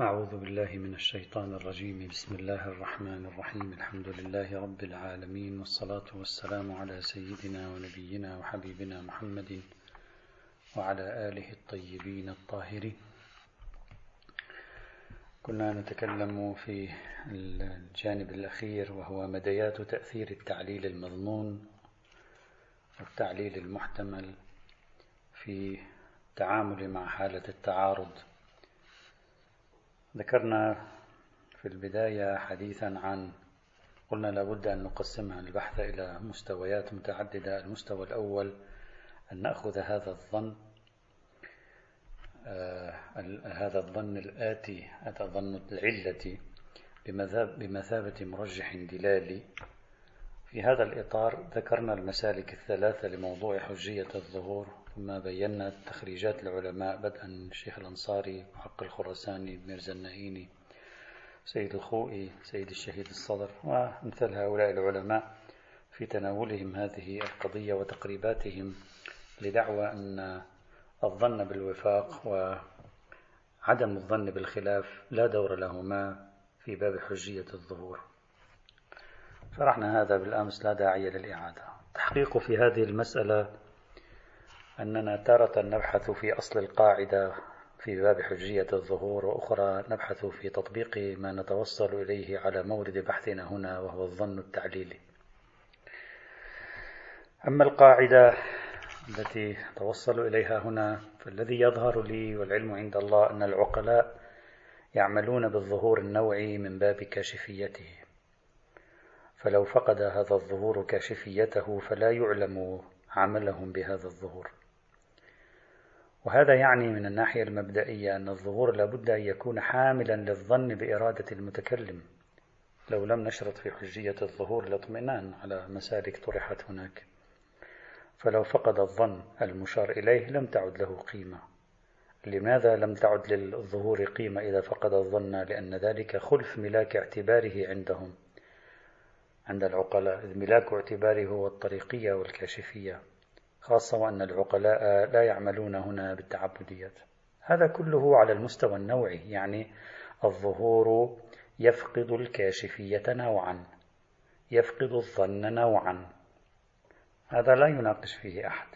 أعوذ بالله من الشيطان الرجيم. بسم الله الرحمن الرحيم. الحمد لله رب العالمين والصلاة والسلام على سيدنا ونبينا وحبيبنا محمد وعلى آله الطيبين الطاهرين. كنا نتكلم في الجانب الأخير وهو مديات تأثير التعليل المظنون والتعليل المحتمل في التعامل مع حالة التعارض ذكرنا في البداية حديثا عن قلنا لابد أن نقسمها البحث إلى مستويات متعددة. المستوى الأول أن نأخذ هذا الظن آه هذا الظن الآتي هذا ظن العلة بمثابة مرجح دلالي. في هذا الإطار ذكرنا المسالك الثلاثة لموضوع حجية الظهور. ثم بينا تخريجات العلماء بدءا الشيخ الأنصاري محق الخراساني ميرزا النهيني سيد الخوئي سيد الشهيد الصدر وأمثال هؤلاء العلماء في تناولهم هذه القضية وتقريباتهم لدعوى أن الظن بالوفاق وعدم الظن بالخلاف لا دور لهما في باب حجية الظهور. شرحنا هذا بالأمس لا داعي للإعادة. التحقيق في هذه المسألة أننا تارة نبحث في أصل القاعدة في باب حجية الظهور وأخرى نبحث في تطبيق ما نتوصل إليه على مورد بحثنا هنا وهو الظن التعليلي. أما القاعدة التي توصل إليها هنا فالذي يظهر لي والعلم عند الله أن العقلاء يعملون بالظهور النوعي من باب كاشفيته. فلو فقد هذا الظهور كاشفيته فلا يعلم عملهم بهذا الظهور. وهذا يعني من الناحية المبدئية أن الظهور لابد أن يكون حاملا للظن بإرادة المتكلم. لو لم نشرط في حجية الظهور الاطمئنان على مسالك طرحت هناك. فلو فقد الظن المشار إليه لم تعد له قيمة. لماذا لم تعد للظهور قيمة إذا فقد الظن؟ لأن ذلك خلف ملاك اعتباره عندهم. عند العقلاء ملاك اعتباره هو الطريقية والكاشفية. خاصة وأن العقلاء لا يعملون هنا بالتعبديات. هذا كله على المستوى النوعي يعني الظهور يفقد الكاشفية نوعا يفقد الظن نوعا. هذا لا يناقش فيه أحد.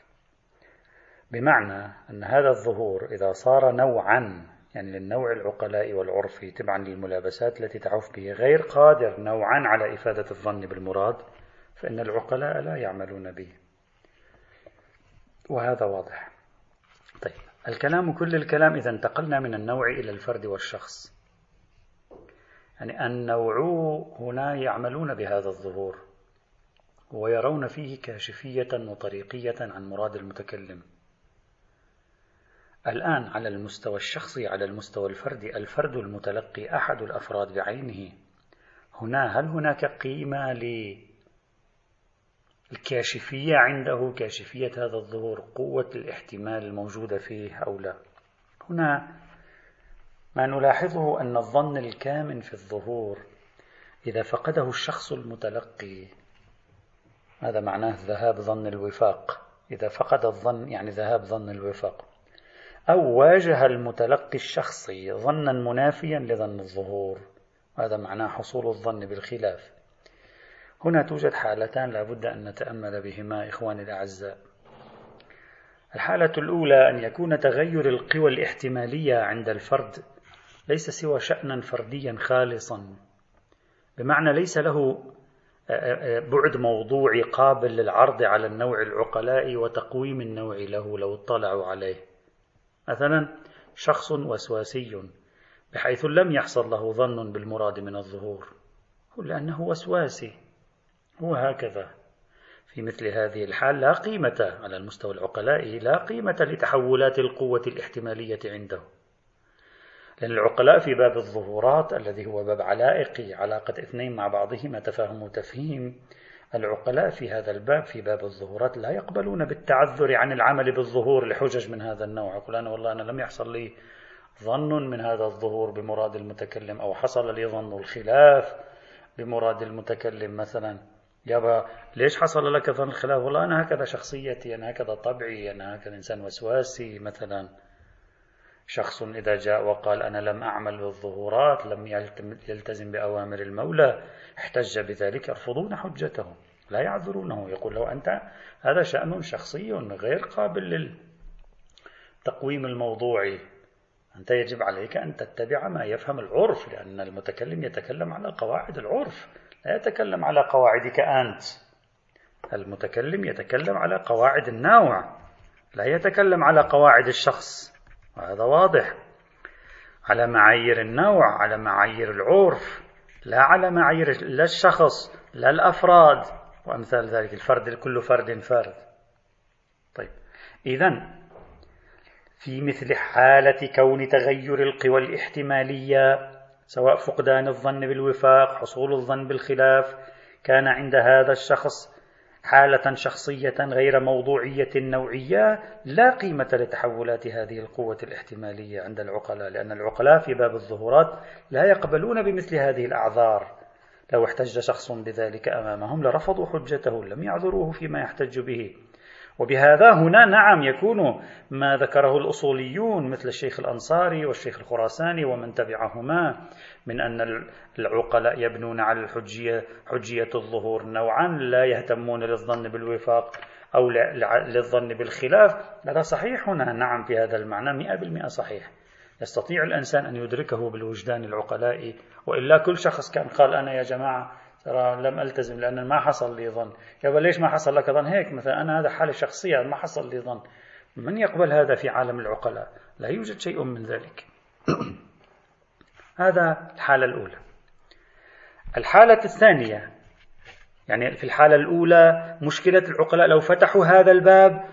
بمعنى أن هذا الظهور إذا صار نوعا يعني للنوع العقلاء والعرفي تبعا للملابسات التي تعوف به غير قادر نوعا على إفادة الظن بالمراد فإن العقلاء لا يعملون به. وهذا واضح. طيب الكلام كل الكلام إذا انتقلنا من النوع إلى الفرد والشخص. يعني النوع هنا يعملون بهذا الظهور ويرون فيه كاشفية وطريقية عن مراد المتكلم. الآن على المستوى الشخصي على المستوى الفردي الفرد المتلقي أحد الأفراد بعينه. هنا هل هناك قيمة الكاشفية عنده كاشفية هذا الظهور قوة الاحتمال الموجودة فيه أو لا. هنا ما نلاحظه أن الظن الكامن في الظهور إذا فقده الشخص المتلقي هذا معناه ذهاب ظن الوفاق؟ إذا فقد الظن يعني ذهاب ظن الوفاق. أو واجه المتلقي الشخصي ظنا منافيا لظن الظهور. هذا معناه حصول الظن بالخلاف. هنا توجد حالتان لا بد أن نتأمل بهما إخواني الأعزاء. الحالة الأولى أن يكون تغير القوى الاحتمالية عند الفرد ليس سوى شأنا فرديا خالصا. بمعنى ليس له بعد موضوعي قابل للعرض على النوع العقلاء وتقويم النوع له لو اطلعوا عليه. مثلا شخص وسواسي بحيث لم يحصل له ظن بالمراد من الظهور. لأنه وسواسي. هو هكذا في مثل هذه الحال لا قيمة على المستوى العقلاء لا قيمة لتحولات القوة الاحتمالية عنده لأن العقلاء في باب الظهورات الذي هو باب علائقي علاقة اثنين مع بعضهما تفاهم وتفهيم. العقلاء في هذا الباب في باب الظهورات لا يقبلون بالتعذر عن العمل بالظهور لحجج من هذا النوع. يقول أنا والله أنا لم يحصل لي ظن من هذا الظهور بمراد المتكلم أو حصل لي ظن الخلاف بمراد المتكلم مثلا. يابا ليش حصل لك ظن الخلاف والله أنا هكذا شخصيتي أنا هكذا طبعي أنا هكذا إنسان وسواسي. مثلا شخص إذا جاء وقال أنا لم أعمل بالظهورات لم يلتزم بأوامر المولى احتج بذلك يرفضون حجته لا يعذرونه. يقول له أنت هذا شأن شخصي غير قابل للتقويم الموضوعي. أنت يجب عليك أن تتبع ما يفهم العرف لأن المتكلم يتكلم على قواعد العرف. لا يتكلم على قواعدك أنت. المتكلم يتكلم على قواعد النوع لا يتكلم على قواعد الشخص. وهذا واضح. على معايير النوع على معايير العرف لا على معايير لا الشخص لا الأفراد. وأمثال ذلك الفرد كل فرد فرد. طيب إذا في مثل حالة كون تغير القوى الاحتمالية سواء فقدان الظن بالوفاق حصول الظن بالخلاف كان عند هذا الشخص حالة شخصية غير موضوعية نوعية لا قيمة لتحولات هذه القوة الاحتمالية عند العقلاء لأن العقلاء في باب الظهورات لا يقبلون بمثل هذه الأعذار. لو احتج شخص بذلك أمامهم لرفضوا حجته لم يعذروه فيما يحتج به. وبهذا هنا نعم يكون ما ذكره الأصوليون مثل الشيخ الأنصاري والشيخ الخراساني ومن تبعهما من أن العقلاء يبنون على الحجية حجية الظهور نوعا لا يهتمون للظن بالوفاق أو للظن بالخلاف. هذا صحيح هنا نعم في هذا المعنى مئة بالمئة صحيح. يستطيع الإنسان أن يدركه بالوجدان العقلائي وإلا كل شخص كان قال أنا يا جماعة ترى لم ألتزم لأن ما حصل لي ظن. يا ليش ما حصل لك ظن؟ هيك مثلا أنا هذا حاله شخصيه ما حصل لي ظن. من يقبل هذا في عالم العقلاء؟ لا يوجد شيء من ذلك. هذا الحالة الأولى. الحالة الثانية يعني في الحالة الأولى مشكلة العقلاء لو فتحوا هذا الباب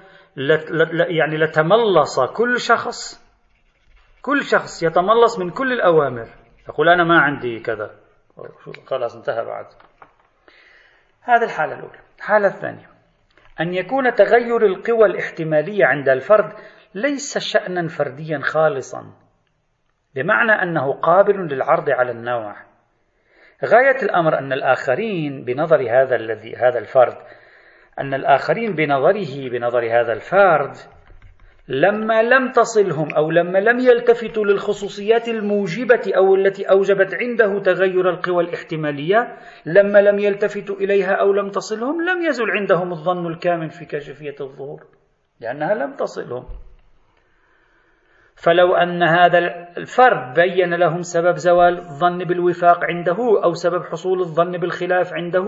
يعني لتملص كل شخص كل شخص يتملص من كل الأوامر. يقول أنا ما عندي كذا. خلاص انتهى بعد. هذه الحالة الأولى. الحالة الثانية. أن يكون تغير القوى الاحتمالية عند الفرد ليس شأنا فرديا خالصا. بمعنى أنه قابل للعرض على النوع. غاية الأمر أن الآخرين بنظر هذا الذي هذا الفرد أن الآخرين بنظره بنظر هذا الفرد لما لم تصلهم أو لما لم يلتفتوا للخصوصيات الموجبة أو التي أوجبت عنده تغير القوى الاحتمالية لما لم يلتفتوا إليها أو لم تصلهم لم يزل عندهم الظن الكامل في كشفية الظهور لأنها لم تصلهم. فلو أن هذا الفرد بين لهم سبب زوال الظن بالوفاق عنده أو سبب حصول الظن بالخلاف عنده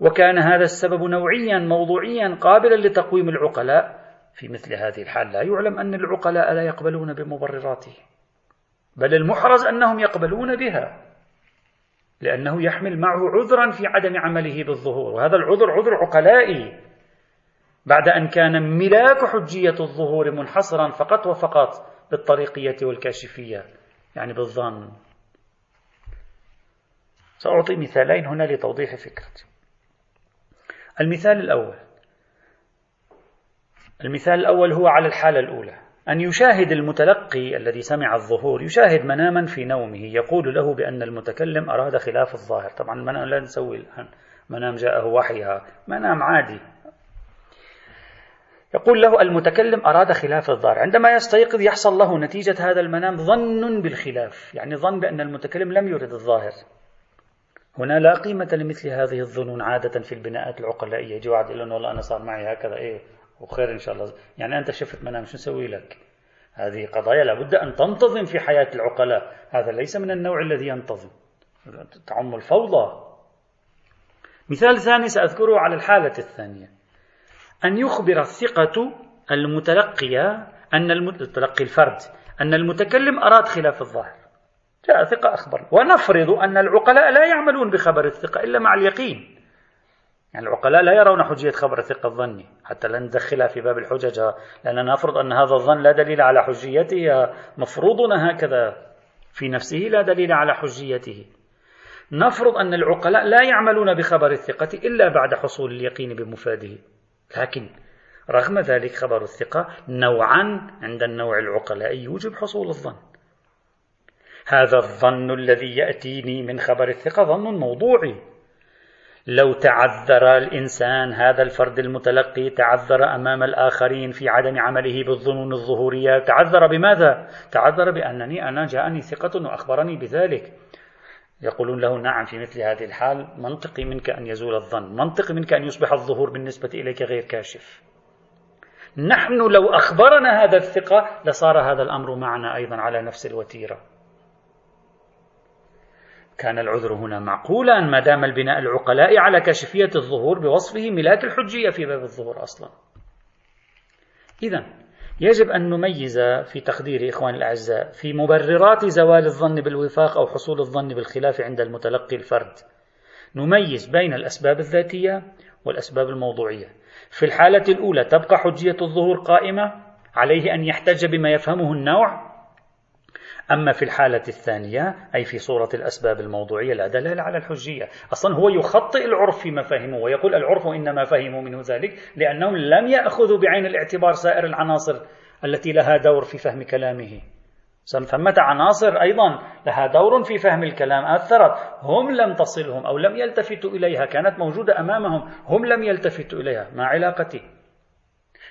وكان هذا السبب نوعيا موضوعيا قابلا لتقويم العقلاء في مثل هذه الحال. لا يعلم أن العقلاء لا يقبلون بمبرراته بل المحرز أنهم يقبلون بها لأنه يحمل معه عذرا في عدم عمله بالظهور. وهذا العذر عذر عقلائي. بعد أن كان ملاك حجية الظهور منحصرا فقط وفقط بالطريقية والكاشفية يعني بالظن. سأعطي مثالين هنا لتوضيح فكرتي. المثال الأول. المثال الأول هو على الحالة الأولى. أن يشاهد المتلقي الذي سمع الظهور يشاهد مناما في نومه يقول له بأن المتكلم أراد خلاف الظاهر. طبعا المنام لا نسوي الآن. منام جاءه وحيها. منام عادي. يقول له المتكلم أراد خلاف الظاهر. عندما يستيقظ يحصل له نتيجة هذا المنام ظن بالخلاف. يعني ظن بأن المتكلم لم يرد الظاهر. هنا لا قيمة لمثل هذه الظنون عادة في البناءات العقلائية. يجي واحد يقول له والله أنا صار معي هكذا. إيه. وخير إن شاء الله. يعني أنت شفت منام شو نسوي لك؟ هذه قضايا لابد أن تنتظم في حياة العقلاء. هذا ليس من النوع الذي ينتظم. تعم الفوضى. مثال ثاني سأذكره على الحالة الثانية. أن يخبر الثقة المتلقية أن المتلقي الفرد. أن المتكلم أراد خلاف الظاهر. جاء ثقة أخبر. ونفرض أن العقلاء لا يعملون بخبر الثقة إلا مع اليقين. يعني العقلاء لا يرون حجية خبر الثقة الظني حتى لا ندخلها في باب الحجج لأننا نفرض أن هذا الظن لا دليل على حجيته مفروضنا هكذا في نفسه لا دليل على حجيته. نفرض أن العقلاء لا يعملون بخبر الثقة إلا بعد حصول اليقين بمفاده. لكن رغم ذلك خبر الثقة نوعا عند النوع العقلاء يوجب حصول الظن. هذا الظن الذي يأتيني من خبر الثقة ظن موضوعي. لو تعذر الإنسان هذا الفرد المتلقي تعذر أمام الآخرين في عدم عمله بالظنون الظهورية تعذر بماذا؟ تعذر بأنني أنا جاءني ثقة وأخبرني بذلك. يقولون له نعم في مثل هذه الحال منطقي منك أن يزول الظن منطقي منك أن يصبح الظهور بالنسبة إليك غير كاشف. نحن لو أخبرنا هذا الثقة لصار هذا الأمر معنا أيضا على نفس الوتيرة. كان العذر هنا معقولا ما دام البناء العقلاء على كشفية الظهور بوصفه ملاك الحجية في باب الظهور أصلا. إذا يجب أن نميز في تقدير إخوان الأعزاء في مبررات زوال الظن بالوفاق أو حصول الظن بالخلاف عند المتلقي الفرد. نميز بين الأسباب الذاتية والأسباب الموضوعية. في الحالة الأولى تبقى حجية الظهور قائمة عليه أن يحتج بما يفهمه النوع أما في الحالة الثانية أي في صورة الأسباب الموضوعية لا دلالة على الحجية. أصلا هو يخطئ العرف فيما فهمه ويقول العرف إنما فهموا منه ذلك لأنهم لم يأخذوا بعين الاعتبار سائر العناصر التي لها دور في فهم كلامه. ثمة عناصر أيضا لها دور في فهم الكلام أثرت. هم لم تصلهم أو لم يلتفتوا إليها كانت موجودة أمامهم هم لم يلتفتوا إليها. ما علاقتي؟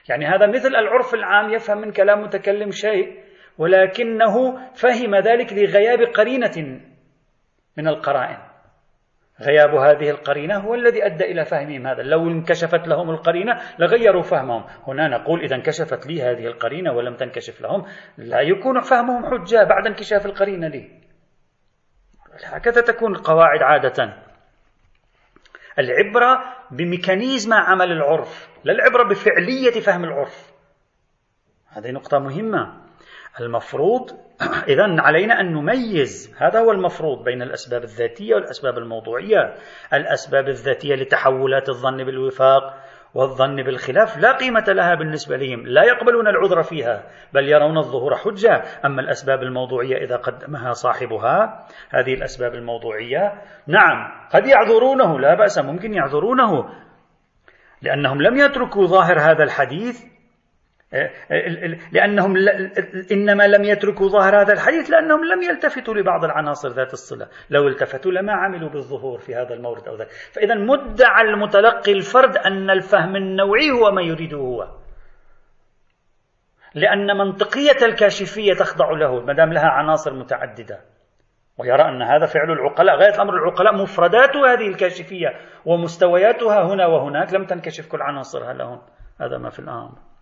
يعني هذا مثل العرف العام يفهم من كلام متكلم شيء ولكنه فهم ذلك لغياب قرينة من القرائن. غياب هذه القرينة هو الذي أدى إلى فهمهم هذا. لو انكشفت لهم القرينة لغيروا فهمهم. هنا نقول إذا انكشفت لي هذه القرينة ولم تنكشف لهم لا يكون فهمهم حجة بعد انكشاف القرينة لي. هكذا تكون القواعد عادة. العبرة بميكانيزم عمل العرف لا العبرة بفعلية فهم العرف. هذه نقطة مهمة. المفروض إذا علينا أن نميز هذا هو المفروض بين الأسباب الذاتية والأسباب الموضوعية. الأسباب الذاتية لتحولات الظن بالوفاق والظن بالخلاف لا قيمة لها بالنسبة لهم لا يقبلون العذر فيها بل يرون الظهور حجة. أما الأسباب الموضوعية إذا قدمها صاحبها هذه الأسباب الموضوعية نعم قد يعذرونه لا بأس ممكن يعذرونه لأنهم لم يتركوا ظاهر هذا الحديث لأنهم إنما لم يتركوا ظاهر هذا الحديث لأنهم لم يلتفتوا لبعض العناصر ذات الصلة. لو التفتوا لما عملوا بالظهور في هذا المورد أو ذلك فإذا مدعى المتلقي الفرد أن الفهم النوعي هو ما يريده هو. لأن منطقية الكاشفية تخضع له ما دام لها عناصر متعددة. ويرى أن هذا فعل العقلاء غاية أمر العقلاء مفردات هذه الكاشفية ومستوياتها هنا وهناك. لم تنكشف كل عناصرها لهم هذا ما في الأمر.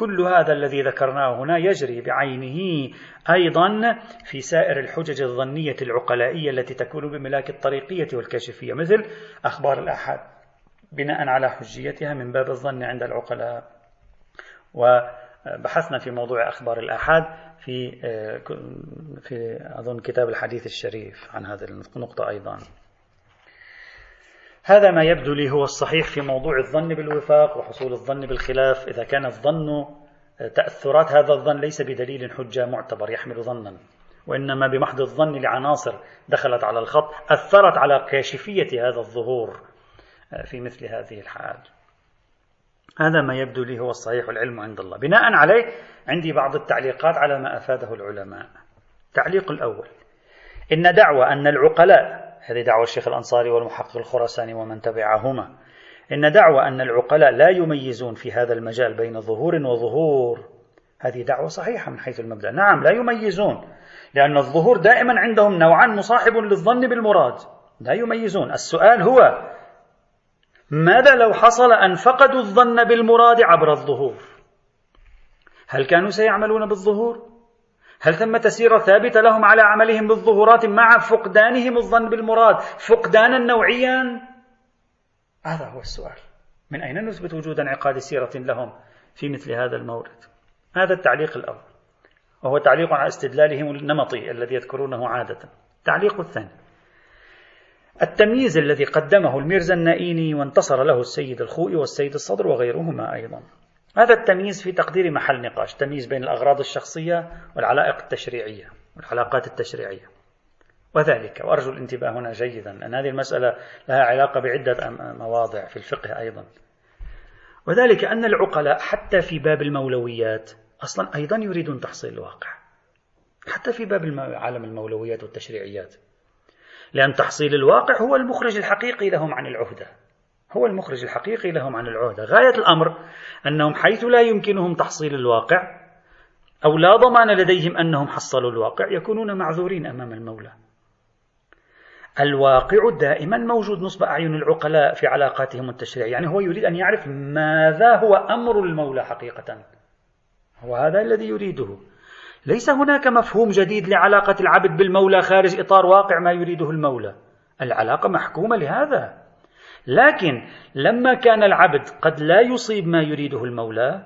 كل هذا الذي ذكرناه هنا يجري بعينه أيضا في سائر الحجج الظنية العقلائية التي تكون بملاك الطريقية والكشفيه مثل أخبار الآحاد بناء على حجيتها من باب الظن عند العقلاء. وبحثنا في موضوع أخبار الآحاد في في أظن كتاب الحديث الشريف عن هذه النقطة أيضا. هذا ما يبدو لي هو الصحيح في موضوع الظن بالوفاق وحصول الظن بالخلاف. إذا كان الظن تأثرات هذا الظن ليس بدليل حجة معتبر يحمل ظنا وإنما بمحض الظن لعناصر دخلت على الخط أثرت على كاشفية هذا الظهور في مثل هذه الحال. هذا ما يبدو لي هو الصحيح والعلم عند الله. بناء عليه عندي بعض التعليقات على ما أفاده العلماء. التعليق الأول. إن دعوى أن العقلاء هذه دعوة الشيخ الأنصاري والمحقق الخراساني ومن تبعهما. إن دعوة أن العقلاء لا يميزون في هذا المجال بين ظهور وظهور هذه دعوة صحيحة من حيث المبدأ. نعم لا يميزون لأن الظهور دائما عندهم نوعان مصاحب للظن بالمراد. لا يميزون. السؤال هو ماذا لو حصل أن فقدوا الظن بالمراد عبر الظهور؟ هل كانوا سيعملون بالظهور؟ هل ثمة سيرة ثابتة لهم على عملهم بالظهورات مع فقدانهم الظن بالمراد فقدانا نوعيا؟ هذا هو السؤال. من أين نثبت وجود انعقاد سيرة لهم في مثل هذا المورد؟ هذا التعليق الأول. وهو تعليق على استدلالهم النمطي الذي يذكرونه عادة. التعليق الثاني. التمييز الذي قدمه الميرزا النائيني وانتصر له السيد الخوئي والسيد الصدر وغيرهما أيضا. هذا التمييز في تقدير محل نقاش تمييز بين الأغراض الشخصية والعلائق التشريعية والعلاقات التشريعية. وذلك وأرجو الانتباه هنا جيدا لأن هذه المسألة لها علاقة بعدة مواضع في الفقه أيضا. وذلك أن العقلاء حتى في باب المولويات أصلا أيضا يريدون تحصيل الواقع. حتى في باب عالم المولويات والتشريعيات. لأن تحصيل الواقع هو المخرج الحقيقي لهم عن العهدة. هو المخرج الحقيقي لهم عن العهدة غاية الأمر أنهم حيث لا يمكنهم تحصيل الواقع أو لا ضمان لديهم أنهم حصلوا الواقع يكونون معذورين أمام المولى. الواقع دائما موجود نصب أعين العقلاء في علاقاتهم التشريعية. يعني هو يريد أن يعرف ماذا هو أمر المولى حقيقة. هو هذا الذي يريده. ليس هناك مفهوم جديد لعلاقة العبد بالمولى خارج إطار واقع ما يريده المولى. العلاقة محكومة لهذا. لكن لما كان العبد قد لا يصيب ما يريده المولى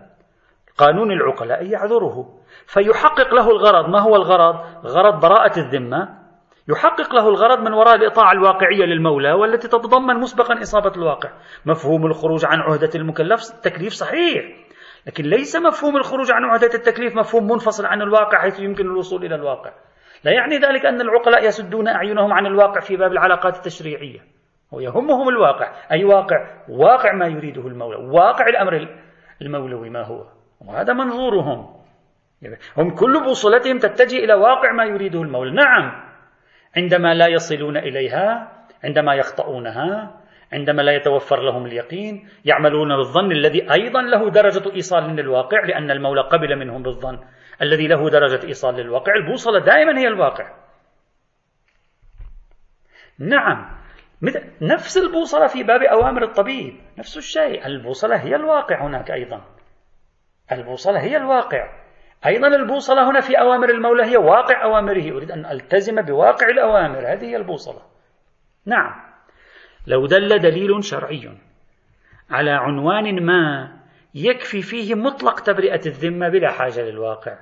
قانون العقلاء يعذره. فيحقق له الغرض. ما هو الغرض؟ غرض براءة الذمة. يحقق له الغرض من وراء الإطاعة الواقعية للمولى والتي تتضمن مسبقا إصابة الواقع. مفهوم الخروج عن عهدة المكلف التكليف صحيح. لكن ليس مفهوم الخروج عن عهدة التكليف مفهوم منفصل عن الواقع حيث يمكن الوصول إلى الواقع. لا يعني ذلك أن العقلاء يسدون أعينهم عن الواقع في باب العلاقات التشريعية. ويهمهم الواقع. أي واقع؟ واقع ما يريده المولى. واقع الأمر المولوي ما هو؟ وهذا منظورهم. هم كل بوصلتهم تتجه إلى واقع ما يريده المولى. نعم. عندما لا يصلون إليها عندما يخطئونها عندما لا يتوفر لهم اليقين يعملون بالظن الذي أيضا له درجة إيصال للواقع لأن المولى قبل منهم بالظن الذي له درجة إيصال للواقع. البوصلة دائما هي الواقع. نعم. نفس البوصلة في باب أوامر الطبيب نفس الشيء. البوصلة هي الواقع هناك أيضا. البوصلة هي الواقع. أيضا البوصلة هنا في أوامر المولى هي واقع أوامره. أريد أن ألتزم بواقع الأوامر. هذه هي البوصلة. نعم. لو دل دليل شرعي على عنوان ما يكفي فيه مطلق تبرئة الذمة بلا حاجة للواقع.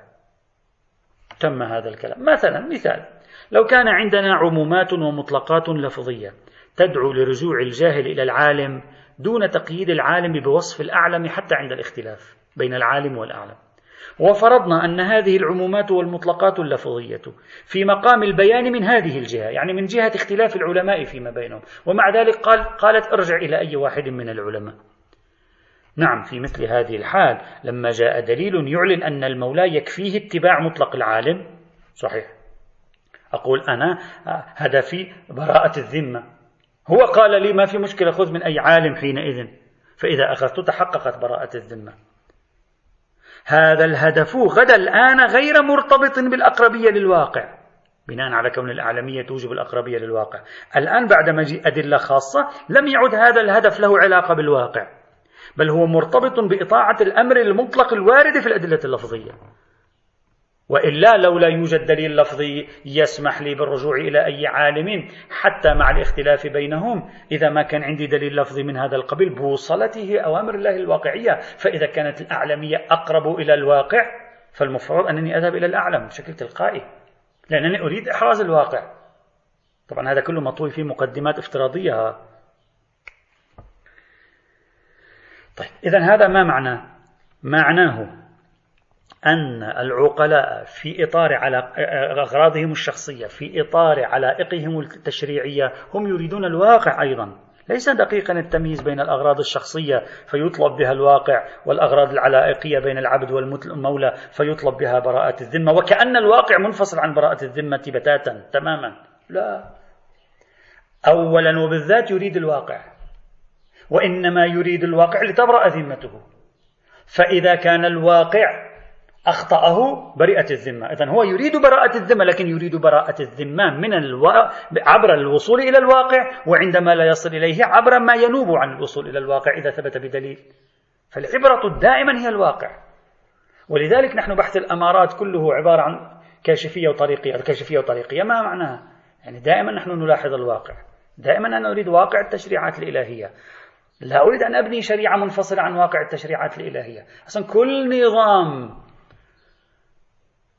تم هذا الكلام. مثلا مثال. لو كان عندنا عمومات ومطلقات لفظية تدعو لرجوع الجاهل إلى العالم دون تقييد العالم بوصف الأعلم حتى عند الاختلاف بين العالم والأعلم. وفرضنا أن هذه العمومات والمطلقات اللفظية في مقام البيان من هذه الجهة يعني من جهة اختلاف العلماء فيما بينهم. ومع ذلك قال قالت ارجع إلى أي واحد من العلماء. نعم في مثل هذه الحال لما جاء دليل يعلن أن المولى يكفيه اتباع مطلق العالم. صحيح. أقول أنا هدفي براءة الذمة. هو قال لي ما في مشكلة خذ من أي عالم حينئذ. فإذا أخذت تحققت براءة الذمة. هذا الهدف غدا الآن غير مرتبط بالأقربية للواقع. بناء على كون الأعلمية توجب الأقربية للواقع. الآن بعد مجيء أدلة خاصة لم يعد هذا الهدف له علاقة بالواقع. بل هو مرتبط بإطاعة الأمر المطلق الوارد في الأدلة اللفظية. وإلا لو لا يوجد دليل لفظي يسمح لي بالرجوع إلى أي عالم حتى مع الاختلاف بينهم. إذا ما كان عندي دليل لفظي من هذا القبيل بوصلته أوامر الله الواقعية. فإذا كانت الأعلمية أقرب إلى الواقع فالمفترض أنني أذهب إلى الأعلم بشكل تلقائي لأنني أريد إحراز الواقع. طبعا هذا كله مطوي في مقدمات افتراضية. طيب اذا هذا ما معناه معناه أن العقلاء في إطار على أغراضهم الشخصية في إطار علائقهم التشريعية هم يريدون الواقع أيضا. ليس دقيقا التمييز بين الأغراض الشخصية فيطلب بها الواقع والأغراض العلائقية بين العبد والمولى فيطلب بها براءة الذمة. وكأن الواقع منفصل عن براءة الذمة بتاتا تماما. لا. أولا وبالذات يريد الواقع وإنما يريد الواقع لتبرأ ذمته. فإذا كان الواقع أخطأه برئت الذمة. إذا هو يريد براءة الذمة لكن يريد براءة الذمة من ألو... عبر الوصول إلى الواقع وعندما لا يصل إليه عبر ما ينوب عن الوصول إلى الواقع إذا ثبت بدليل. فالعبرة دائما هي الواقع. ولذلك نحن بحث الأمارات كله عبارة عن كاشفية وطريقية الكاشفية وطريقية. ما معناها؟ يعني دائما نحن نلاحظ الواقع. دائما أنا أريد واقع التشريعات الإلهية. لا أريد أن أبني شريعة منفصلة عن واقع التشريعات الإلهية. أصلا كل نظام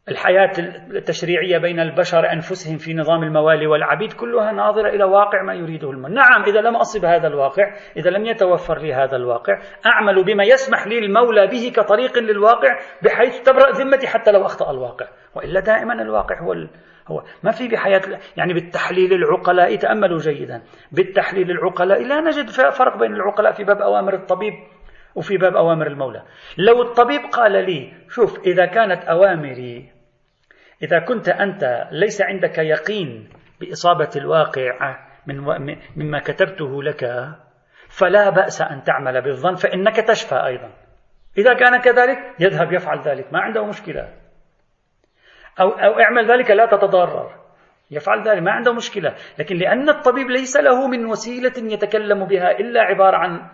الحياة التشريعية بين البشر أنفسهم في نظام الموالي والعبيد كلها ناظرة إلى واقع ما يريده المولى نعم إذا لم أصب هذا الواقع إذا لم يتوفر لي هذا الواقع أعمل بما يسمح لي المولى به كطريق للواقع بحيث تبرأ ذمتي حتى لو أخطأ الواقع. وإلا دائما الواقع هو ال... هو ما في بحياة يعني بالتحليل العقلاء تأملوا جيدا. بالتحليل العقلاء لا نجد فرق بين العقلاء في باب أوامر الطبيب وفي باب أوامر المولى. لو الطبيب قال لي شوف إذا كانت أوامري إذا كنت أنت ليس عندك يقين بإصابة الواقع من مما كتبته لك فلا بأس أن تعمل بالظن فإنك تشفى أيضا. إذا كان كذلك يذهب يفعل ذلك ما عنده مشكلة. أو, أو اعمل ذلك لا تتضرر. يفعل ذلك ما عنده مشكلة. لكن لأن الطبيب ليس له من وسيلة يتكلم بها إلا عبارة عن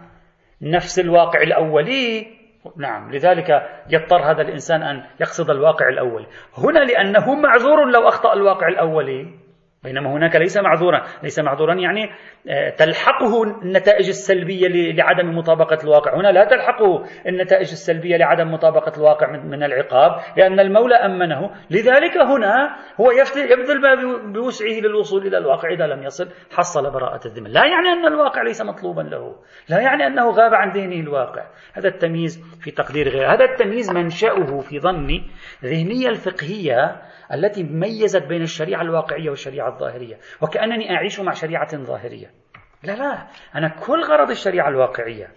نفس الواقع الأولي نعم لذلك يضطر هذا الإنسان أن يقصد الواقع الأولي هنا لأنه معذور لو أخطأ الواقع الأولي بينما هناك ليس معذورا ليس معذورا يعني آه، تلحقه النتائج السلبية لعدم مطابقة الواقع. هنا لا تلحقه النتائج السلبية لعدم مطابقة الواقع من العقاب لأن المولى أمنه. لذلك هنا هو يبذل ما بوسعه للوصول إلى الواقع إذا لم يصل حصل براءة الذمة. لا يعني أن الواقع ليس مطلوبا له. لا يعني أنه غاب عن ذهنه الواقع. هذا التمييز في تقدير غير. هذا التمييز منشأه في ظني ذهنية الفقهية التي ميزت بين الشريعة الواقعية والشريعة الظاهرية. وكأنني أعيش مع شريعة ظاهرية. لا لا أنا كل غرض الشريعة الواقعية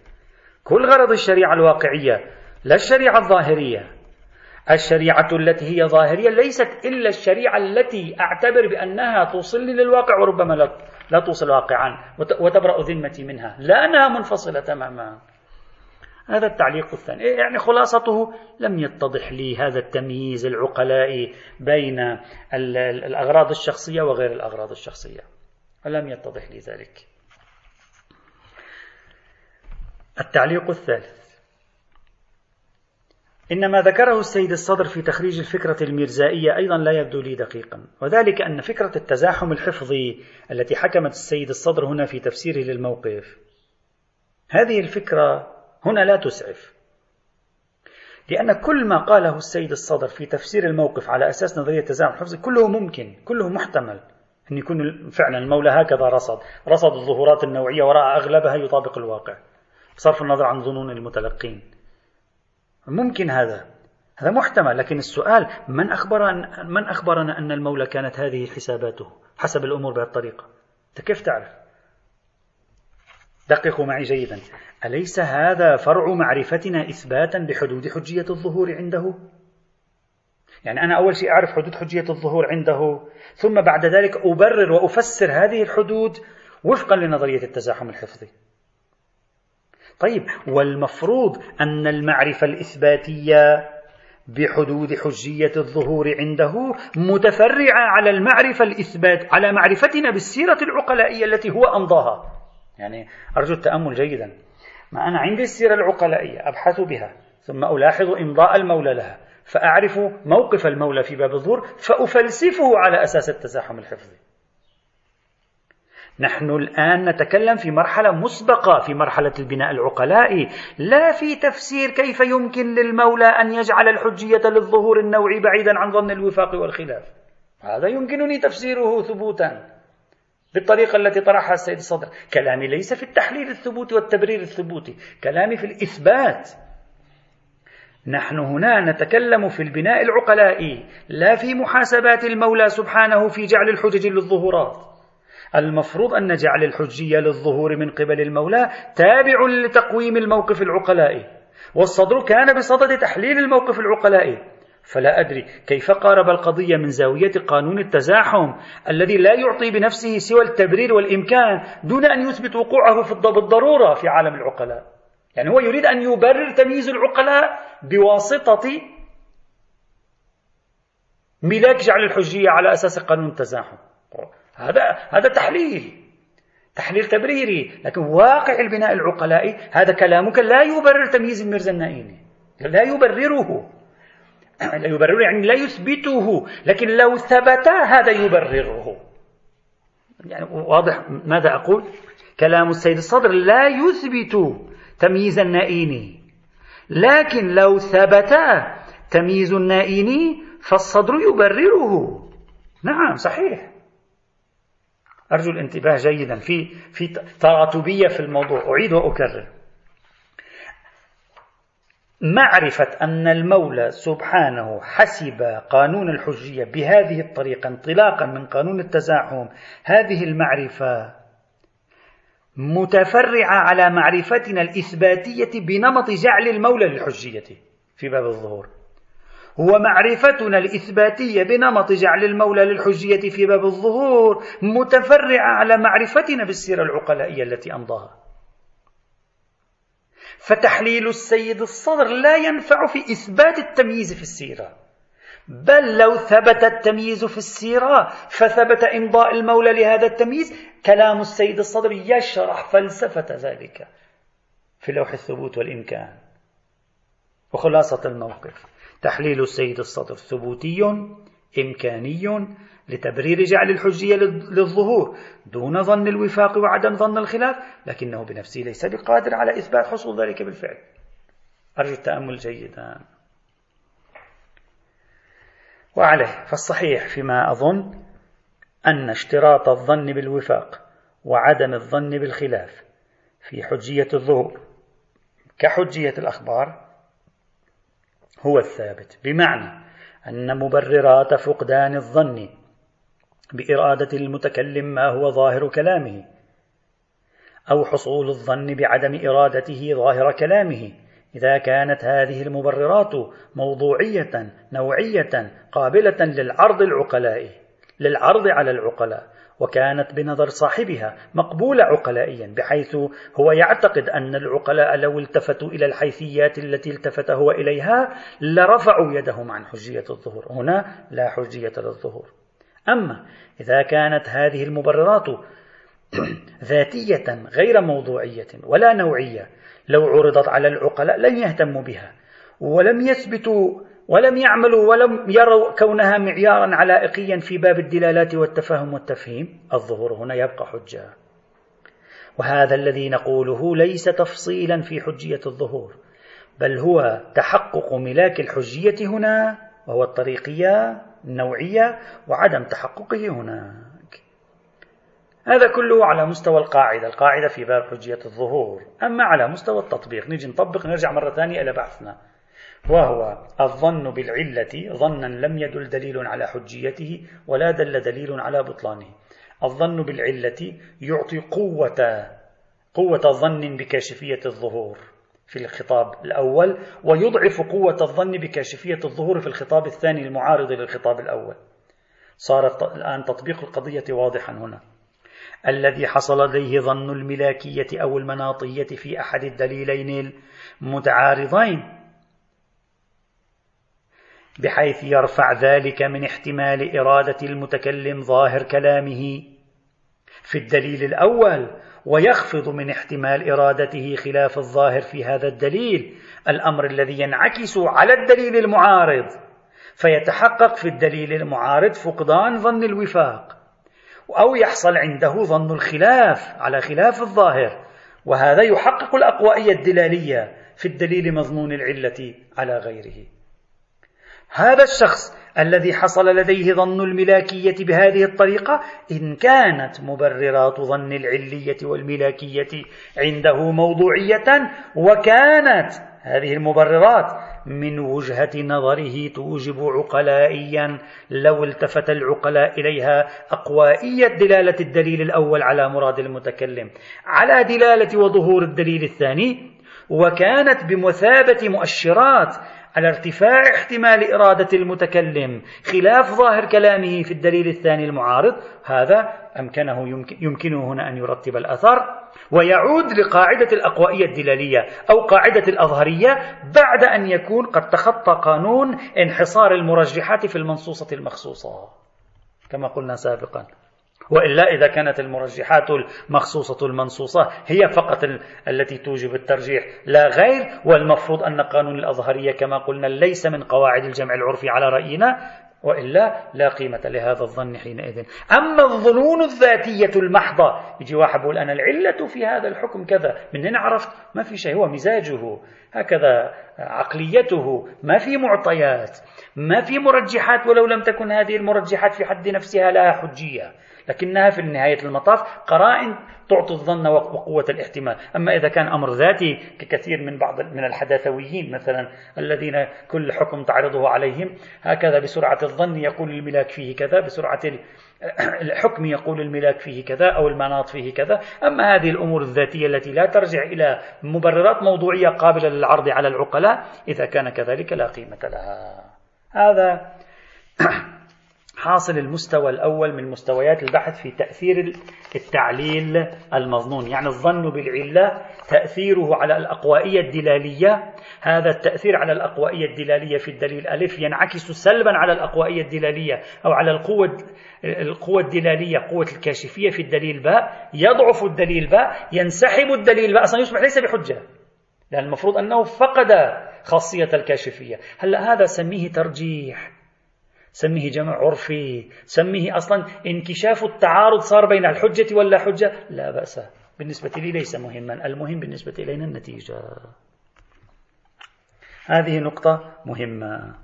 كل غرض الشريعة الواقعية لا الشريعة الظاهرية. الشريعة التي هي ظاهرية ليست إلا الشريعة التي أعتبر بأنها توصلني للواقع وربما لا, توصل واقعا وتبرأ ذمتي منها. لا أنها منفصلة تماما. هذا التعليق الثاني. إيه، يعني خلاصته لم يتضح لي هذا التمييز العقلائي بين الأغراض الشخصية وغير الأغراض الشخصية. لم يتضح لي ذلك. التعليق الثالث. إن ما ذكره السيد الصدر في تخريج الفكرة الميرزائية أيضا لا يبدو لي دقيقا. وذلك أن فكرة التزاحم الحفظي التي حكمت السيد الصدر هنا في تفسيره للموقف. هذه الفكرة هنا لا تسعف. لأن كل ما قاله السيد الصدر في تفسير الموقف على أساس نظرية التزاحم الحفظي كله ممكن كله محتمل أن يكون فعلا المولى هكذا رصد رصد الظهورات النوعية ورأى أغلبها يطابق الواقع بصرف النظر عن ظنون المتلقين. ممكن هذا هذا محتمل لكن السؤال من أخبرنا من أخبرنا أن المولى كانت هذه حساباته حسب الأمور بهالطريقة؟ أنت كيف تعرف؟ دققوا معي جيدا. أليس هذا فرع معرفتنا إثباتا بحدود حجية الظهور عنده؟ يعني أنا أول شيء أعرف حدود حجية الظهور عنده ثم بعد ذلك أبرر وأفسر هذه الحدود وفقا لنظرية التزاحم الحفظي. طيب والمفروض أن المعرفة الإثباتية بحدود حجية الظهور عنده متفرعة على المعرفة الإثبات على معرفتنا بالسيرة العقلائية التي هو أمضاها. يعني أرجو التأمل جيدا. ما أنا عندي السيرة العقلائية أبحث بها ثم ألاحظ إمضاء المولى لها فأعرف موقف المولى في باب الظهور فأفلسفه على أساس التزاحم الحفظي. نحن الآن نتكلم في مرحلة مسبقة في مرحلة البناء العقلائي لا في تفسير كيف يمكن للمولى أن يجعل الحجية للظهور النوعي بعيدا عن ظن الوفاق والخلاف. هذا يمكنني تفسيره ثبوتا. بالطريقة التي طرحها السيد الصدر. كلامي ليس في التحليل الثبوتي والتبرير الثبوتي كلامي في الإثبات. نحن هنا نتكلم في البناء العقلائي لا في محاسبات المولى سبحانه في جعل الحجج للظهورات. المفروض أن جعل الحجية للظهور من قبل المولى تابع لتقويم الموقف العقلائي والصدر كان بصدد تحليل الموقف العقلائي. فلا أدري. كيف قارب القضية من زاوية قانون التزاحم الذي لا يعطي بنفسه سوى التبرير والإمكان دون أن يثبت وقوعه بالضرورة في عالم العقلاء؟ يعني هو يريد أن يبرر تمييز العقلاء بواسطة ملاك جعل الحجية على أساس قانون التزاحم. هذا هذا تحليل تحليل تبريري. لكن واقع البناء العقلائي هذا كلامك لا يبرر تمييز الميرزا النائيني لا يبرره. لا يبرره يعني لا يثبته لكن لو ثبت هذا يبرره. يعني واضح ماذا أقول؟ كلام السيد الصدر لا يثبت تمييز النائيني لكن لو ثبت تمييز النائيني فالصدر يبرره. نعم صحيح. أرجو الانتباه جيدا في في تراتبية في الموضوع. أعيد وأكرر. معرفة أن المولى سبحانه حسب قانون الحجية بهذه الطريقة انطلاقا من قانون التزاحم هذه المعرفة متفرعة على معرفتنا الإثباتية بنمط جعل المولى للحجية في باب الظهور. هو معرفتنا الإثباتية بنمط جعل المولى للحجية في باب الظهور متفرعة على معرفتنا بالسيرة العقلائية التي أمضاها. فتحليل السيد الصدر لا ينفع في إثبات التمييز في السيرة. بل لو ثبت التمييز في السيرة فثبت إمضاء المولى لهذا التمييز كلام السيد الصدر يشرح فلسفة ذلك في لوح الثبوت والإمكان. وخلاصة الموقف تحليل السيد الصدر ثبوتي إمكاني لتبرير جعل الحجية للظهور دون ظن الوفاق وعدم ظن الخلاف لكنه بنفسه ليس بقادر على إثبات حصول ذلك بالفعل. أرجو التأمل جيدا. وعليه فالصحيح فيما أظن أن اشتراط الظن بالوفاق وعدم الظن بالخلاف في حجية الظهور كحجية الأخبار هو الثابت. بمعنى أن مبررات فقدان الظن بإرادة المتكلم ما هو ظاهر كلامه أو حصول الظن بعدم إرادته ظاهر كلامه. إذا كانت هذه المبررات موضوعية نوعية قابلة للعرض العقلائي للعرض على العقلاء. وكانت بنظر صاحبها مقبولة عقلائيا بحيث هو يعتقد أن العقلاء لو التفتوا إلى الحيثيات التي التفت هو إليها لرفعوا يدهم عن حجية الظهور. هنا لا حجية للظهور. أما إذا كانت هذه المبررات ذاتية غير موضوعية ولا نوعية لو عرضت على العقلاء لم يهتموا بها ولم يثبتوا ولم يعملوا ولم يروا كونها معيارا علائقيا في باب الدلالات والتفاهم والتفهيم. الظهور هنا يبقى حجة. وهذا الذي نقوله ليس تفصيلا في حجية الظهور بل هو تحقق ملاك الحجية هنا وهو الطريقية النوعية وعدم تحققه هناك. هذا كله على مستوى القاعدة القاعدة في باب حجية الظهور. أما على مستوى التطبيق نجي نطبق نرجع مرة ثانية إلى بحثنا. وهو الظن بالعلة ظنا لم يدل دليل على حجيته ولا دل دليل على بطلانه. الظن بالعلة يعطي قوة قوة ظن بكاشفية الظهور في الخطاب الأول ويضعف قوة الظن بكاشفية الظهور في الخطاب الثاني المعارض للخطاب الأول. صار الآن تطبيق القضية واضحا هنا. الذي حصل لديه ظن الملاكية أو المناطية في أحد الدليلين المتعارضين بحيث يرفع ذلك من احتمال إرادة المتكلم ظاهر كلامه. في الدليل الأول ويخفض من احتمال إرادته خلاف الظاهر في هذا الدليل الأمر الذي ينعكس على الدليل المعارض. فيتحقق في الدليل المعارض فقدان ظن الوفاق أو يحصل عنده ظن الخلاف على خلاف الظاهر. وهذا يحقق الأقوائية الدلالية في الدليل مضمون العلة على غيره. هذا الشخص الذي حصل لديه ظن الملاكية بهذه الطريقة إن كانت مبررات ظن العلية والملاكية عنده موضوعية وكانت هذه المبررات من وجهة نظره توجب عقلائيا لو التفت العقلاء إليها أقوائية دلالة الدليل الأول على مراد المتكلم. على دلالة وظهور الدليل الثاني وكانت بمثابة مؤشرات على ارتفاع احتمال إرادة المتكلم خلاف ظاهر كلامه في الدليل الثاني المعارض. هذا أمكنه يمكنه هنا أن يرتب الأثر. ويعود لقاعدة الأقوائية الدلالية أو قاعدة الأظهرية بعد أن يكون قد تخطى قانون انحصار المرجحات في المنصوصة المخصوصة. كما قلنا سابقا. وإلا إذا كانت المرجحات المخصوصة المنصوصة هي فقط التي توجب الترجيح لا غير والمفروض أن قانون الأظهرية كما قلنا ليس من قواعد الجمع العرفي على رأينا وإلا لا قيمة لهذا الظن حينئذ. أما الظنون الذاتية المحضة يجي واحد بيقول أنا العلة في هذا الحكم كذا، من هنا عرفت ما في شيء هو مزاجه هكذا عقليته ما في معطيات ما في مرجحات ولو لم تكن هذه المرجحات في حد نفسها لها حجية. لكنها في نهاية المطاف قرائن تعطي الظن وقوة الاحتمال. أما إذا كان أمر ذاتي ككثير من بعض من الحداثويين مثلا الذين كل حكم تعرضه عليهم هكذا بسرعة الظن يقول الملاك فيه كذا بسرعة الحكم يقول الملاك فيه كذا أو المناط فيه كذا. أما هذه الأمور الذاتية التي لا ترجع إلى مبررات موضوعية قابلة للعرض على العقلاء إذا كان كذلك لا قيمة لها. هذا حاصل المستوى الأول من مستويات البحث في تأثير التعليل المظنون. يعني الظن بالعلة تأثيره على الأقوائية الدلالية. هذا التأثير على الأقوائية الدلالية في الدليل ألف ينعكس سلبا على الأقوائية الدلالية أو على القوة القوة الدلالية قوة الكاشفية في الدليل باء. يضعف الدليل باء ينسحب الدليل باء. أصلا يصبح ليس بحجة لأن المفروض أنه فقد خاصية الكاشفية. هلا هذا سميه ترجيح سميه جمع عرفي سميه أصلا انكشاف التعارض صار بين الحجة ولا حجة. لا بأس بالنسبة لي ليس مهما المهم بالنسبة إلينا النتيجة. هذه نقطة مهمة.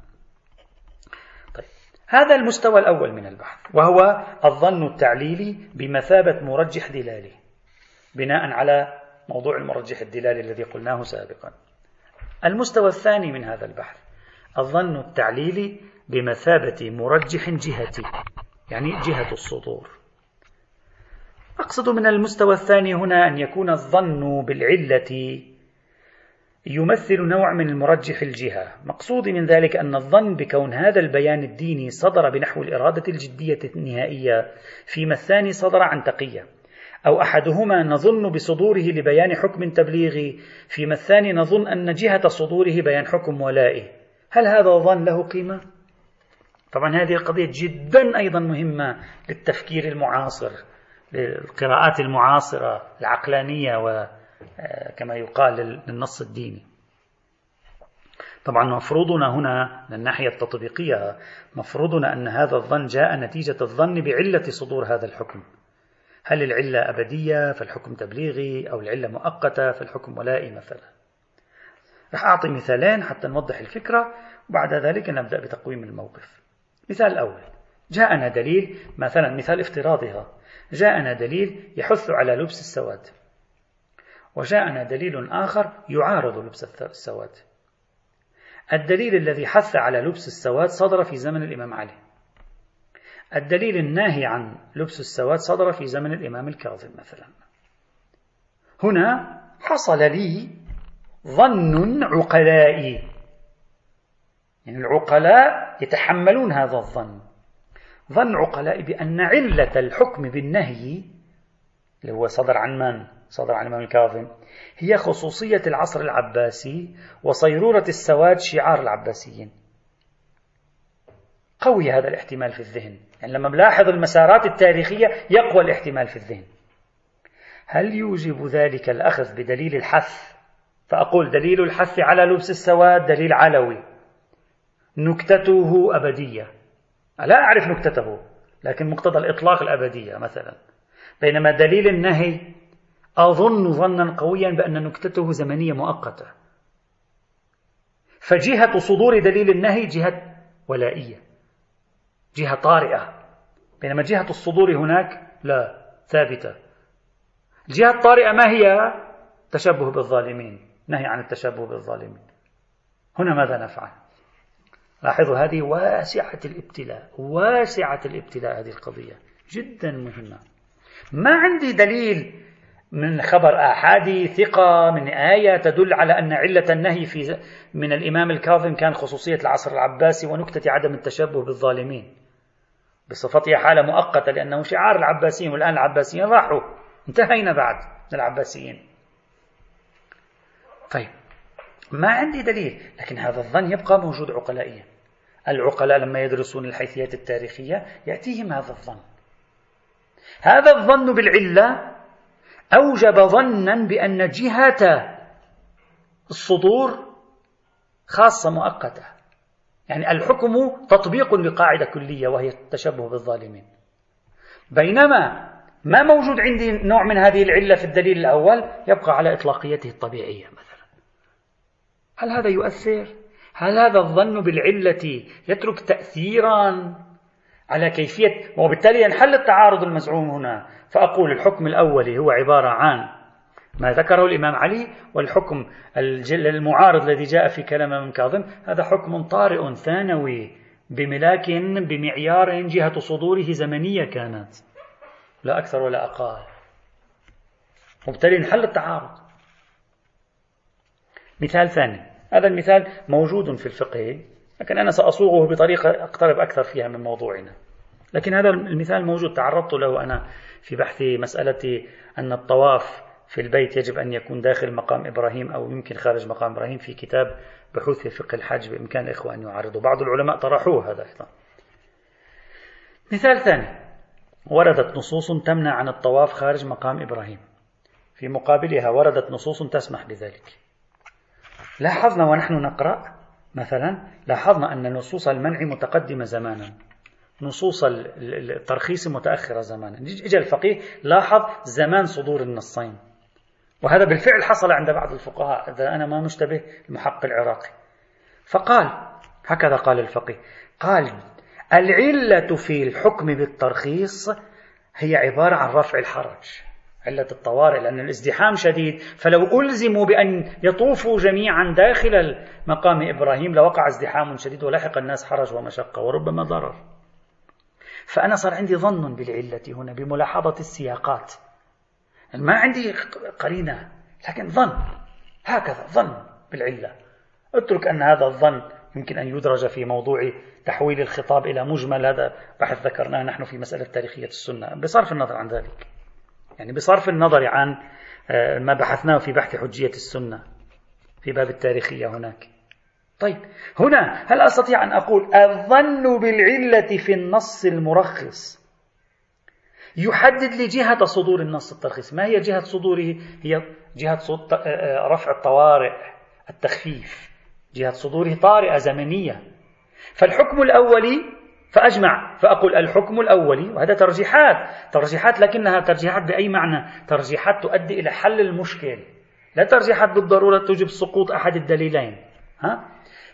طيب هذا المستوى الأول من البحث وهو الظن التعليلي بمثابة مرجح دلالي بناء على موضوع المرجح الدلالي الذي قلناه سابقا. المستوى الثاني من هذا البحث الظن التعليلي بمثابة مرجح جهتي يعني جهة الصدور أقصد من المستوى الثاني هنا أن يكون الظن بالعلة يمثل نوع من المرجح الجهة. مقصودي من ذلك أن الظن بكون هذا البيان الديني صدر بنحو الإرادة الجدية النهائية فيما الثاني صدر عن تقية أو أحدهما نظن بصدوره لبيان حكم تبليغي فيما الثاني نظن أن جهة صدوره بيان حكم ولائي هل هذا ظن له قيمة؟ طبعا هذه القضية جدا أيضا مهمة للتفكير المعاصر للقراءات المعاصرة العقلانية وكما يقال للنص الديني. طبعا مفروضنا هنا من الناحية التطبيقية مفروضنا أن هذا الظن جاء نتيجة الظن بعلة صدور هذا الحكم. هل العلة أبدية فالحكم تبليغي؟ أو العلة مؤقتة فالحكم ولائي مثلا؟ رح أعطي مثالين حتى نوضح الفكرة وبعد ذلك نبدأ بتقويم الموقف. مثال أول جاءنا دليل مثلا مثال افتراضها. جاءنا دليل يحث على لبس السواد. وجاءنا دليل آخر يعارض لبس السواد. الدليل الذي حث على لبس السواد صدر في زمن الإمام علي. الدليل الناهي عن لبس السواد صدر في زمن الإمام الكاظم مثلا. هنا حصل لي ظن عقلائي. يعني العقلاء يتحملون هذا الظن. ظن عقلاء بأن علة الحكم بالنهي اللي هو صدر عن من؟ صدر عن الإمام الكاظم. هي خصوصية العصر العباسي وصيرورة السواد شعار العباسيين. قوي هذا الاحتمال في الذهن. يعني لما بلاحظ المسارات التاريخية يقوى الاحتمال في الذهن. هل يوجب ذلك الأخذ بدليل الحث؟ فأقول دليل الحث على لبس السواد دليل علوي. نكتته أبدية. لا أعرف نكتته لكن مقتضى الإطلاق الأبدية مثلا. بينما دليل النهي أظن ظنا قويا بأن نكتته زمنية مؤقتة. فجهة صدور دليل النهي جهة ولائية. جهة طارئة. بينما جهة الصدور هناك لا ثابتة. الجهة الطارئة ما هي؟ تشبه بالظالمين. نهي عن التشبه بالظالمين. هنا ماذا نفعل؟ لاحظوا هذه واسعة الابتلاء واسعة الابتلاء هذه القضية. جدا مهمة. ما عندي دليل من خبر آحادي ثقة من آية تدل على أن علة النهي في من الإمام الكاظم كان خصوصية العصر العباسي ونكتة عدم التشبه بالظالمين. بصفتها حالة مؤقتة لأنه شعار العباسيين والآن العباسيين راحوا. انتهينا بعد من العباسيين. طيب ما عندي دليل لكن هذا الظن يبقى موجود عقلائيا. العقلاء لما يدرسون الحيثيات التاريخية يأتيهم هذا الظن. هذا الظن بالعلة أوجب ظنا بأن جهة الصدور خاصة مؤقتة. يعني الحكم تطبيق لقاعدة كلية وهي التشبه بالظالمين. بينما ما موجود عندي نوع من هذه العلة في الدليل الأول يبقى على إطلاقيته الطبيعية مثلا. هل هذا يؤثر؟ هل هذا الظن بالعلة يترك تأثيرا على كيفية وبالتالي ينحل التعارض المزعوم هنا. فأقول الحكم الأولي هو عبارة عن ما ذكره الإمام علي والحكم المعارض الذي جاء في كلام من كاظم. هذا حكم طارئ ثانوي بملاك بمعيار جهة صدوره زمنية كانت. لا أكثر ولا أقل. وبالتالي انحل التعارض. مثال ثاني. هذا المثال موجود في الفقه. لكن أنا سأصوغه بطريقة أقترب أكثر فيها من موضوعنا. لكن هذا المثال موجود تعرضت له أنا في بحث مسألة أن الطواف في البيت يجب أن يكون داخل مقام إبراهيم أو يمكن خارج مقام إبراهيم في كتاب بحوث في فقه الحج بإمكان الإخوة أن يعرضوا بعض العلماء طرحوه هذا أيضا. مثال ثاني وردت نصوص تمنع عن الطواف خارج مقام إبراهيم. في مقابلها وردت نصوص تسمح بذلك. لاحظنا ونحن نقرأ مثلا لاحظنا أن نصوص المنع متقدمة زمانا. نصوص الترخيص متأخرة زمانا. إجا الفقيه لاحظ زمان صدور النصين. وهذا بالفعل حصل عند بعض الفقهاء إذا أنا ما مشتبه المحقق العراقي. فقال هكذا قال الفقيه قال العلة في الحكم بالترخيص هي عبارة عن رفع الحرج. علة الطوارئ لأن الازدحام شديد. فلو ألزموا بأن يطوفوا جميعا داخل مقام إبراهيم لوقع ازدحام شديد ولحق الناس حرج ومشقة وربما ضرر. فأنا صار عندي ظن بالعلة هنا بملاحظة السياقات. ما عندي قرينة لكن ظن. هكذا ظن بالعلة. اترك أن هذا الظن يمكن أن يدرج في موضوع تحويل الخطاب إلى مجمل. هذا بحث ذكرناه نحن في مسألة تاريخية السنة. بصرف النظر عن ذلك. يعني بصرف النظر عن آه، ما بحثناه في بحث حجية السنة في باب التاريخية هناك. طيب هنا هل أستطيع أن أقول الظن بالعلة في النص المرخص يحدد لي جهة صدور النص الترخيص؟ ما هي جهة صدوره؟ هي جهة آه، آه، رفع الطوارئ التخفيف. جهة صدوره طارئة زمنية. فالحكم الأولي فأجمع فأقول الحكم الأولي وهذا ترجيحات. ترجيحات لكنها ترجيحات بأي معنى؟ ترجيحات تؤدي إلى حل المشكل. لا ترجيحات بالضرورة توجب سقوط أحد الدليلين. ها؟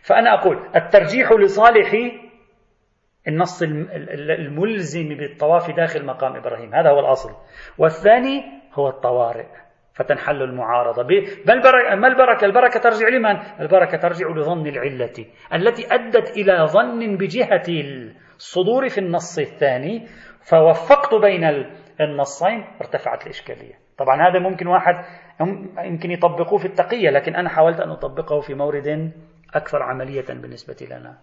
فأنا أقول الترجيح لصالح النص الملزم بالطواف داخل مقام إبراهيم. هذا هو الأصل. والثاني هو الطوارئ. فتنحل المعارضة. ما البركة؟ البركة ترجع لمن؟ البركة ترجع لظن العلة التي أدت إلى ظن بجهة الصدور في النص الثاني فوفقت بين النصين ارتفعت الإشكالية. طبعا هذا ممكن واحد يمكن يطبقوه في التقية لكن أنا حاولت أن أطبقه في مورد أكثر عملية بالنسبة لنا.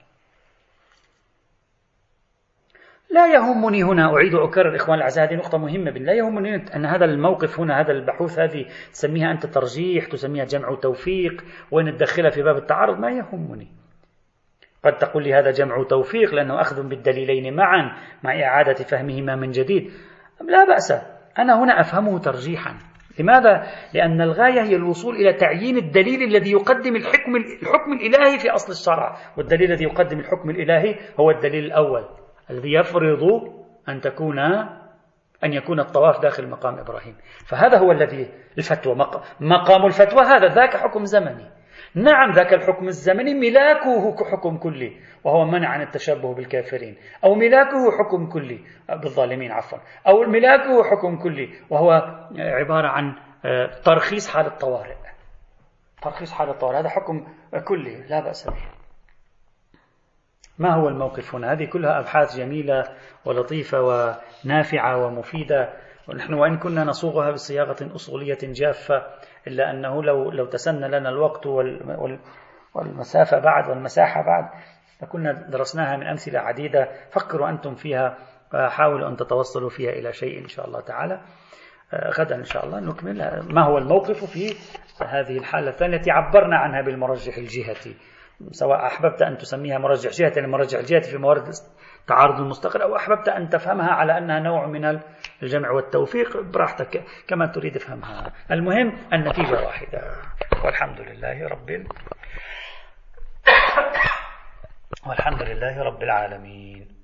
لا يهمني هنا أعيد أكرر إخوان الأعزاء هذه نقطة مهمة لا يهمني أن هذا الموقف هنا هذا البحوث هذه تسميها أنت ترجيح تسميها جمع توفيق وين تدخلها في باب التعارض ما يهمني. قد تقول لي هذا جمع توفيق لأنه أخذ بالدليلين معا مع إعادة فهمهما من جديد. لا بأس. أنا هنا أفهمه ترجيحا. لماذا؟ لأن الغاية هي الوصول إلى تعيين الدليل الذي يقدم الحكم الحكم الإلهي في أصل الشرع، والدليل الذي يقدم الحكم الإلهي هو الدليل الأول الذي يفرض أن تكون أن يكون الطواف داخل مقام إبراهيم، فهذا هو الذي الفتوى مقام الفتوى هذا ذاك حكم زمني. نعم ذاك الحكم الزمني ملاكه حكم كلي وهو منع عن التشبه بالكافرين. أو ملاكه حكم كلي بالظالمين عفوا. أو ملاكه حكم كلي وهو عبارة عن آه، ترخيص حال الطوارئ. ترخيص حال الطوارئ هذا حكم كلي لا بأس به. ما هو الموقف هنا؟ هذه كلها أبحاث جميلة ولطيفة ونافعة ومفيدة. ونحن وإن كنا نصوغها بصياغة أصولية جافة إلا أنه لو لو تسنى لنا الوقت والمسافة بعد والمساحة بعد لكنا درسناها من أمثلة عديدة فكروا أنتم فيها وحاولوا أن تتوصلوا فيها إلى شيء إن شاء الله تعالى. آه، غدا إن شاء الله نكمل. ما هو الموقف في هذه الحالة الثانية؟ التي عبرنا عنها بالمرجح الجهتي. سواء أحببت أن تسميها مرجح جهة يعني مرجح الجهة في موارد تعارض المستقر أو أحببت أن تفهمها على أنها نوع من الجمع والتوفيق براحتك كما تريد فهمها. المهم النتيجة واحدة. والحمد لله رب ال... والحمد لله رب العالمين.